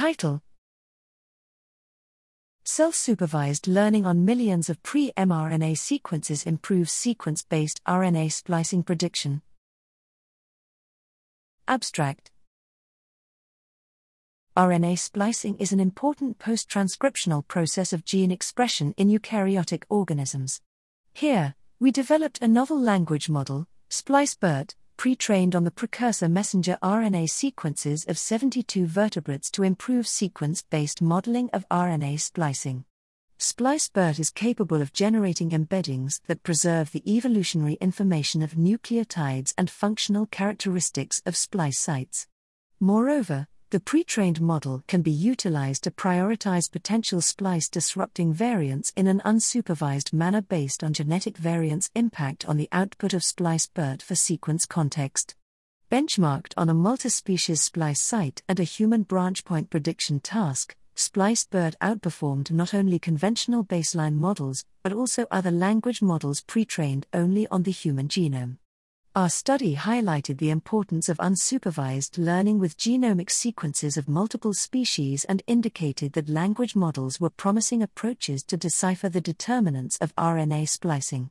Title Self supervised learning on millions of pre mRNA sequences improves sequence based RNA splicing prediction. Abstract RNA splicing is an important post transcriptional process of gene expression in eukaryotic organisms. Here, we developed a novel language model, SpliceBERT, pre trained on the precursor messenger RNA sequences of 72 vertebrates to improve sequence based modeling of RNA splicing. SpliceBERT is capable of generating embeddings that preserve the evolutionary information of nucleotides and functional characteristics of splice sites. Moreover, the pre trained model can be utilized to prioritize potential splice disrupting variants in an unsupervised manner based on genetic variants' impact on the output of splice SpliceBERT for sequence context. Benchmarked on a multi-species splice site and a human branch point prediction task, Splice SpliceBERT outperformed not only conventional baseline models, but also other language models pre trained only on the human genome. Our study highlighted the importance of unsupervised learning with genomic sequences of multiple species and indicated that language models were promising approaches to decipher the determinants of RNA splicing.